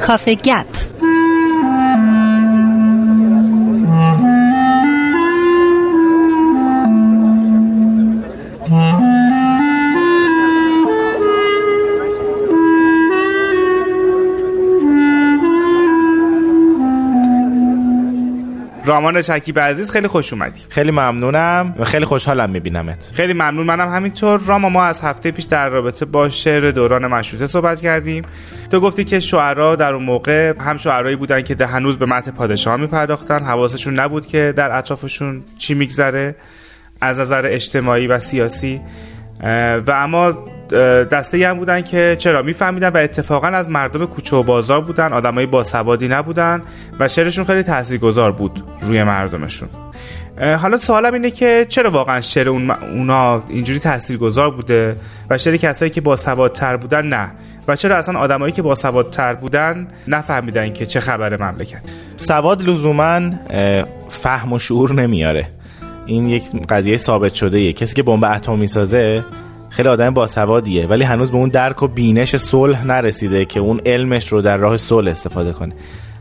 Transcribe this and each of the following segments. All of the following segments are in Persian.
Coffee Gap. رامان شکیب عزیز خیلی خوش اومدی. خیلی ممنونم و خیلی خوشحالم میبینمت. خیلی ممنون. منم همینطور. راما ما از هفته پیش در رابطه با شعر دوران مشروطه صحبت کردیم. تو گفتی که شعرا در اون موقع هم شعرایی بودن که هنوز به متن پادشاه میپرداختن. حواسشون نبود که در اطرافشون چی میگذره از نظر اجتماعی و سیاسی. و اما دسته هم بودن که چرا؟ میفهمیدن و اتفاقا از مردم کوچه و بازار بودن آدمای باسوادی نبودن و شعرشون خیلی تاثیرگذار بود روی مردمشون. حالا سوالم اینه که چرا واقعا شعر اون اونا اینجوری تاثیرگذار بوده و شعر کسایی که باسوادتر بودن نه؟ و چرا اصلا آدمایی که باسوادتر بودن نفهمیدن که چه خبر مملکت؟ سواد لزوما فهم و شعور نمیاره. این یک قضیه ثابت شده یه. کسی که بمب اتم می‌سازه خیلی آدم باسوادیه ولی هنوز به اون درک و بینش صلح نرسیده که اون علمش رو در راه صلح استفاده کنه.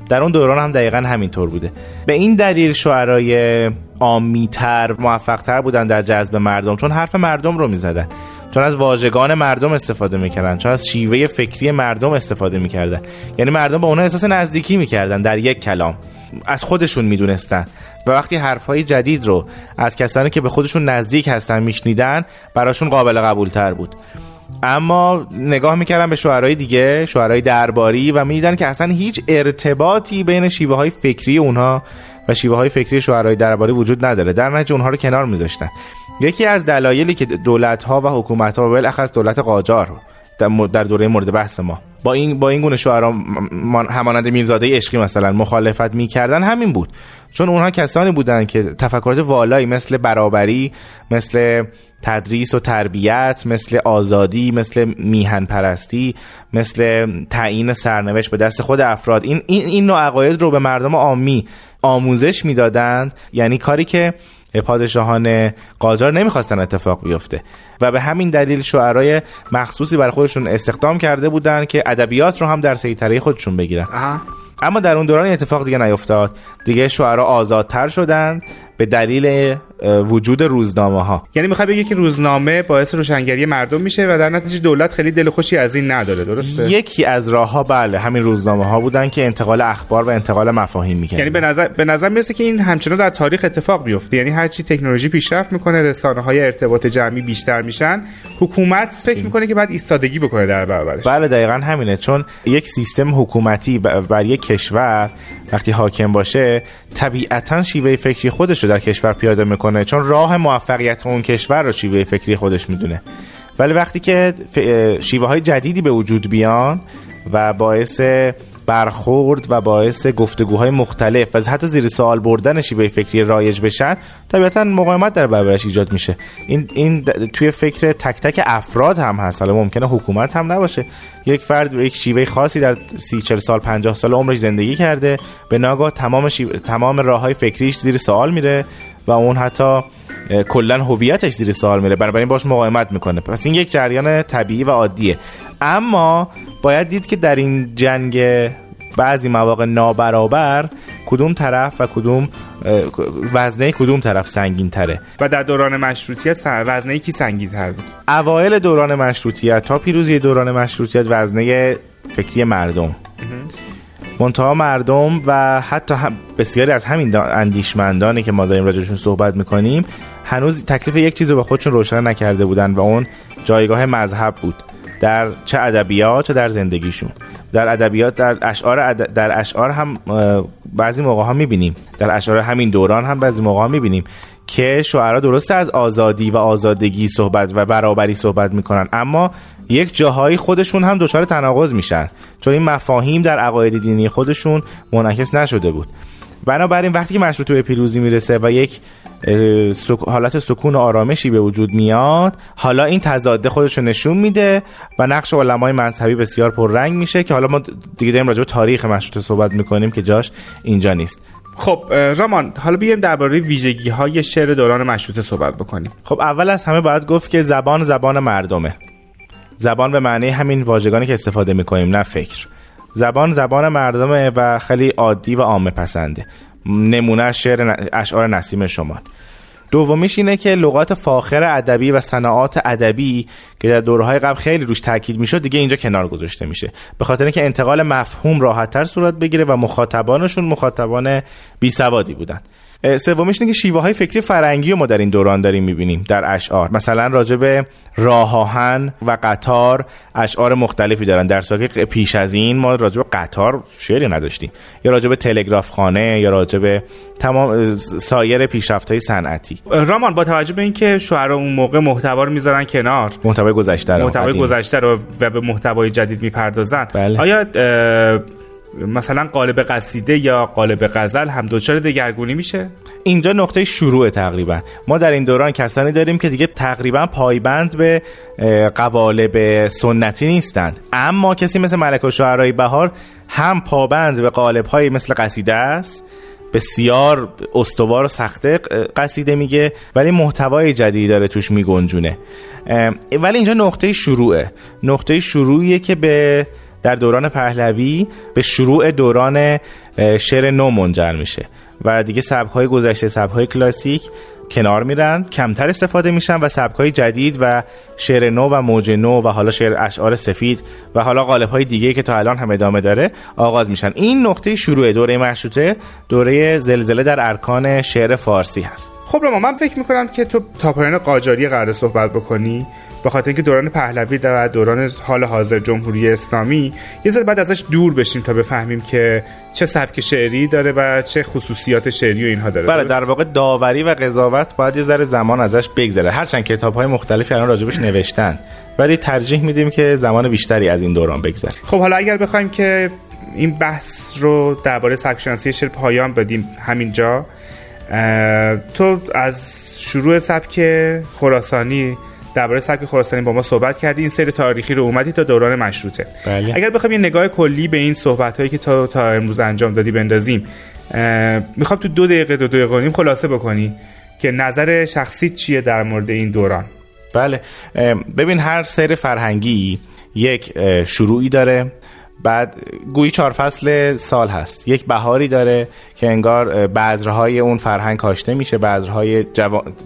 در اون دوران هم دقیقا همینطور بوده. به این دلیل شعرای آمیتر موفقتر بودن در جذب مردم چون حرف مردم رو می‌زدن. چون از واژگان مردم استفاده می‌کردن چون از شیوه فکری مردم استفاده می‌کردن. یعنی مردم با اونها احساس نزدیکی می‌کردن در یک کلام. از خودشون می‌دونستن. و وقتی حرفهای جدید رو از کسانی که به خودشون نزدیک هستن میشنیدن براشون قابل قبول تر بود. اما نگاه می‌کردن به شعرهای دیگه شعرهای درباری و می‌دیدن که اصلا هیچ ارتباطی بین شیوه های فکری اونها و شیوه های فکری شعرهای درباری وجود نداره. در نتیجه اونها رو کنار میذاشتن. یکی از دلایلی که دولت ها و حکومت ها بالاخص دولت قاجار در دوره مورد بحث ما با این با این گونه شعرا همانند میرزاده عشقی مثلا مخالفت می‌کردن همین بود. چون اونها کسانی بودن که تفکرات والایی مثل برابری مثل تدریس و تربیت مثل آزادی مثل میهن پرستی مثل تعیین سرنوشت به دست خود افراد. این این, این نوع عقاید رو به مردم عامی آموزش می‌دادند. یعنی کاری که پادشاهان قاجار نمی‌خواستن اتفاق بیفته. و به همین دلیل شعرای مخصوصی برای خودشون استخدام کرده بودن که ادبیات رو هم در سیطره خودشون بگیرن. اما در اون دوران اتفاق دیگه نیفتاد. دیگه شعرا آزادتر شدند به دلیل وجود روزنامه ها یعنی می‌خوای بگی که روزنامه باعث روشنگری مردم میشه و در نتیجه دولت خیلی دل خوشی از این نداره درسته؟ یکی از راه ها بله همین روزنامه ها بودن که انتقال اخبار و انتقال مفاهیم می‌کنن یعنی به نظر به نظر می‌رسه که این همچنان در تاریخ اتفاق بیفته یعنی هرچی تکنولوژی پیشرفت می‌کنه رسانه های ارتباط جمعی بیشتر میشن حکومت فکر می‌کنه که بعد ایستادگی بکنه در برابرش. بله دقیقا همینه. چون یک سیستم حکومتی بر یک کشور وقتی حاکم باشه طبیعتا شیوه فکری خودش رو در کشور پیاده می‌کنه. چون راه موفقیت اون کشور رو شیوه فکری خودش می‌دونه. ولی وقتی که شیوه های جدیدی به وجود بیان و باعث برخورد و باعث گفتگوهای مختلف و حتی زیر سوال بردن شیوه فکری رایج بشن طبیعتا مقاومت در برابرش ایجاد میشه. این این توی فکر تک تک افراد هم هست. حالا ممکنه حکومت هم نباشه. یک فرد یک شیوه خاصی در سی چل سال 50 سال عمرش زندگی کرده به ناگاه تمام تمام راه های فکریش زیر سوال میره و اون حتی کلا هویتش زیر سوال میره. بنابراین باش مقاومت می‌کنه. پس این یک جریان طبیعی و عادیه. اما باید دید که در این جنگ بعضی مواقع نابرابر کدوم طرف و کدوم وزنه کدوم طرف سنگین تره و در دوران مشروطیت وزنه کی سنگین تر بود؟ اوایل دوران مشروطیت تا پیروزی دوران مشروطیت وزنه فکری مردم. منتها مردم و حتی بسیاری از همین اندیشمندانی که ما داریم راجعشون صحبت می‌کنیم هنوز تکلیف یک چیز رو به خودشون روشن نکرده بودن و اون جایگاه مذهب بود. در چه ادبیات چه در زندگیشون. در ادبیات در اشعار در اشعار هم بعضی موقع ها می‌بینیم. در اشعار همین دوران هم بعضی موقع ها می‌بینیم. که شعرا درسته از آزادی و آزادگی صحبت و برابری صحبت می‌کنن. اما یک جاهایی خودشون هم دچار تناقض میشن. چون این مفاهیم در عقاید دینی خودشون منعکس نشده بود. بنابراین وقتی که مشروطه به پیروزی می‌رسه و یک حالت سکون و آرامشی به وجود میاد حالا این تضاد خودش نشون میده و نقش علمای مذهبی بسیار پررنگ میشه که حالا ما دیگه داریم راجع به تاریخ مشروطه صحبت می‌کنیم که جاش اینجا نیست. خب رامان حالا بیایم درباره ویژگی های شعر دوران مشروطه صحبت بکنیم. خب اول از همه باید گفت که زبان زبان مردمه. زبان به معنی همین واژگانی که استفاده می‌کنیم نه فکر. زبان زبان مردمه و خیلی عادی و عامه پسنده نمونه شعر اشعار نسیم شمال. دومیش اینه که لغات فاخر ادبی و صناعات ادبی که در دورهای قبل خیلی روش تاکید می‌شد دیگه اینجا کنار گذاشته میشه. به خاطر اینکه انتقال مفهوم راحتتر صورت بگیره و مخاطبانشون مخاطبان بی سوادی بودن. سومیش اینه که شیوه های فکری فرنگی رو ما در این دوران داریم می‌بینیم در اشعار. مثلا راجع به راه آهن و قطار اشعار مختلفی دارن. در صورتی که پیش از این ما راجع به قطار شعری نداشتیم. یا راجع به تلگراف خانه یا راجع به تمام سایر پیشرفت های صنعتی رامان با توجه به اینکه شعرا اون موقع محتوا رو می‌ذارن کنار. محتوای گذشته رو محتوای گذشته رو و به محتوای جدید می‌پردازن. بله. آیا مثلا قالب قصیده یا قالب غزل هم دچار دگرگونی میشه؟ اینجا نقطه شروع تقریبا. ما در این دوران کسانی داریم که دیگه تقریبا پایبند به قوالب سنتی نیستند. اما کسی مثل ملک و شعرهای بهار هم پابند به قالب های مثل قصیده است. بسیار استوار و سخته قصیده میگه ولی محتوای جدیدی داره توش میگنجونه. ولی اینجا نقطه شروعه. نقطه شروعیه که به در دوران پهلوی به شروع دوران شعر نو منجر میشه و دیگه سبک های گذشته سبک های کلاسیک کنار میرن کمتر استفاده میشن و سبک های جدید و شعر نو و موج نو و حالا شعر اشعار سفید و حالا قالب های دیگه که تا الان هم ادامه داره آغاز میشن. این نقطه شروع دوره مشروطه دوره زلزله در ارکان شعر فارسی هست. خب رو من فکر می‌کنم که تو تا پایان قاجاری قرار صحبت بکنی به خاطر اینکه دوران پهلوی و دوران حال حاضر جمهوری اسلامی یه ذره بعد ازش دور بشیم تا بفهمیم که چه سبک شعری داره و چه خصوصیات شعری و اینها داره. بله در واقع داوری و قضاوت باید یه ذره زمان ازش بگذره. هرچند کتاب های مختلفی الان راجبش نوشتن ولی ترجیح میدیم که زمان بیشتری از این دوران بگذره. خب حالا اگر بخوایم که این بحث رو درباره سبک شناسی شعر پایان بدیم همینجا تو از شروع سبک خراسانی درباره سبک خراسانی با ما صحبت کردی. این سری تاریخی رو اومدی تا دوران مشروطه. بله. اگر بخوایم یه نگاه کلی به این صحبت هایی که تا تا امروز انجام دادی بندازیم می‌خوام تو دو دقیقه دو دقیقه نیم خلاصه بکنی که نظر شخصی چیه در مورد این دوران. بله. ببین هر سری فرهنگی یک شروعی داره. بعد گویی چهار فصل سال هست. یک بهاری داره که انگار بذرهای اون فرهنگ کاشته میشه بذرهای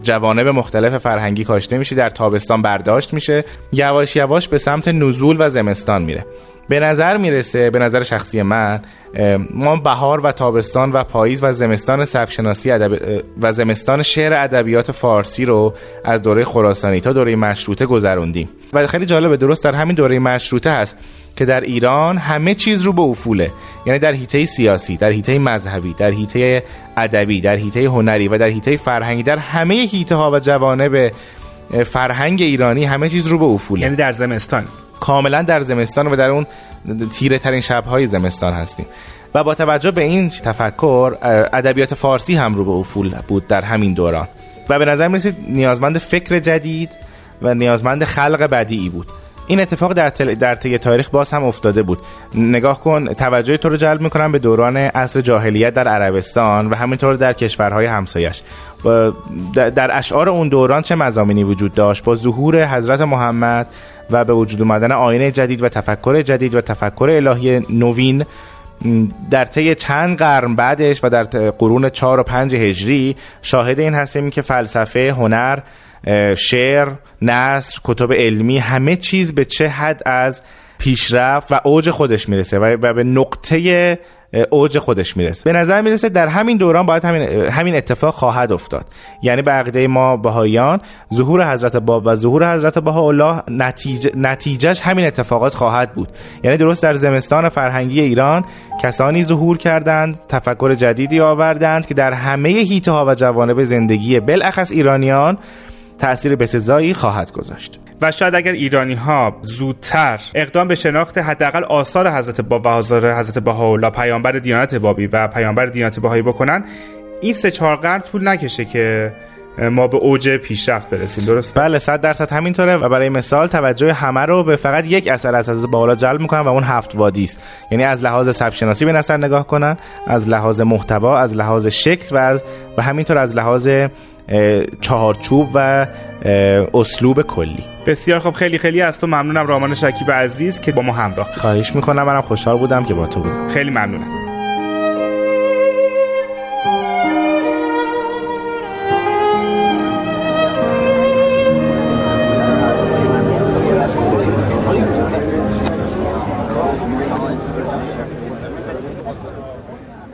جوانب مختلف فرهنگی کاشته میشه در تابستان برداشت میشه. یواش یواش به سمت نزول و زمستان میره. به نظر می‌رسه به نظر شخصی من ما بهار و تابستان و پاییز و زمستان سبکشناسی و زمستان شعر ادبیات فارسی رو از دوره خراسانی تا دوره مشروطه گذروندیم. و خیلی جالبه درست در همین دوره مشروطه هست که در ایران همه چیز رو به افوله. یعنی در حیطه سیاسی در حیطه مذهبی در حیطه ادبی در حیطه هنری و در حیطه فرهنگی در همه حیطه ها و جوانب فرهنگ ایرانی همه چیز رو به افوله. یعنی در زمستان. کاملا در زمستان و در اون تیره ترین شبهای زمستان هستیم. و با توجه به این تفکر ادبیات فارسی هم رو به افول بود در همین دوران. و به نظر می‌رسید نیازمند فکر جدید و نیازمند خلق بدیعی بود. این اتفاق در, تل... طی تاریخ باز هم افتاده بود. نگاه کن توجه تو رو جلب می‌کنم به دوران عصر جاهلیت در عربستان و همینطور در کشورهای همسایش. و در اشعار اون دوران چه مزامینی وجود داشت؟ با ظهور حضرت محمد و به وجود اومدن آینه جدید و تفکر جدید و تفکر الهی نوین در طی چند قرن بعدش و در قرون 4 و 5 هجری شاهد این هستیم که فلسفه هنر شعر نصر کتب علمی همه چیز به چه حد از پیشرفت و اوج خودش می‌رسه و به نقطه اوج خودش می‌رسه. به نظر می‌رسه در همین دوران باید همین, همین اتفاق خواهد افتاد. یعنی به عقیده ما بهاییان ظهور حضرت باب و ظهور حضرت بهاءالله نتیجه نتیجهش همین اتفاقات خواهد بود. یعنی درست در زمستان فرهنگی ایران کسانی ظهور کردند تفکر جدیدی آوردند که در همه هیته ها و جوانب زندگی بالاخص ایرانیان تأثیر بسزایی خواهد گذاشت. و شاید اگر ایرانی ها زودتر اقدام به شناخت حداقل آثار حضرت باب و آثار حضرت بهاءالله پیامبر دیانت بابی و پیامبر دیانت بهایی بکنن این سه چهار قرن طول نکشه که ما به اوج پیشرفت برسیم. درست بله صد درصد همینطوره و برای مثال توجه همه رو به فقط یک اثر از حضرت بالا جلب می‌کنن و اون هفت وادی است. یعنی از لحاظ سبک شناسی به نظر نگاه کنن از لحاظ محتوا از لحاظ شکل و از و همینطور از لحاظ چهارچوب و اسلوب کلی. بسیار خب خیلی خیلی از تو ممنونم رامان شکیب عزیز که با ما همراه خواهش می‌کنم منم خوشحال بودم که با تو بودم. خیلی ممنونم.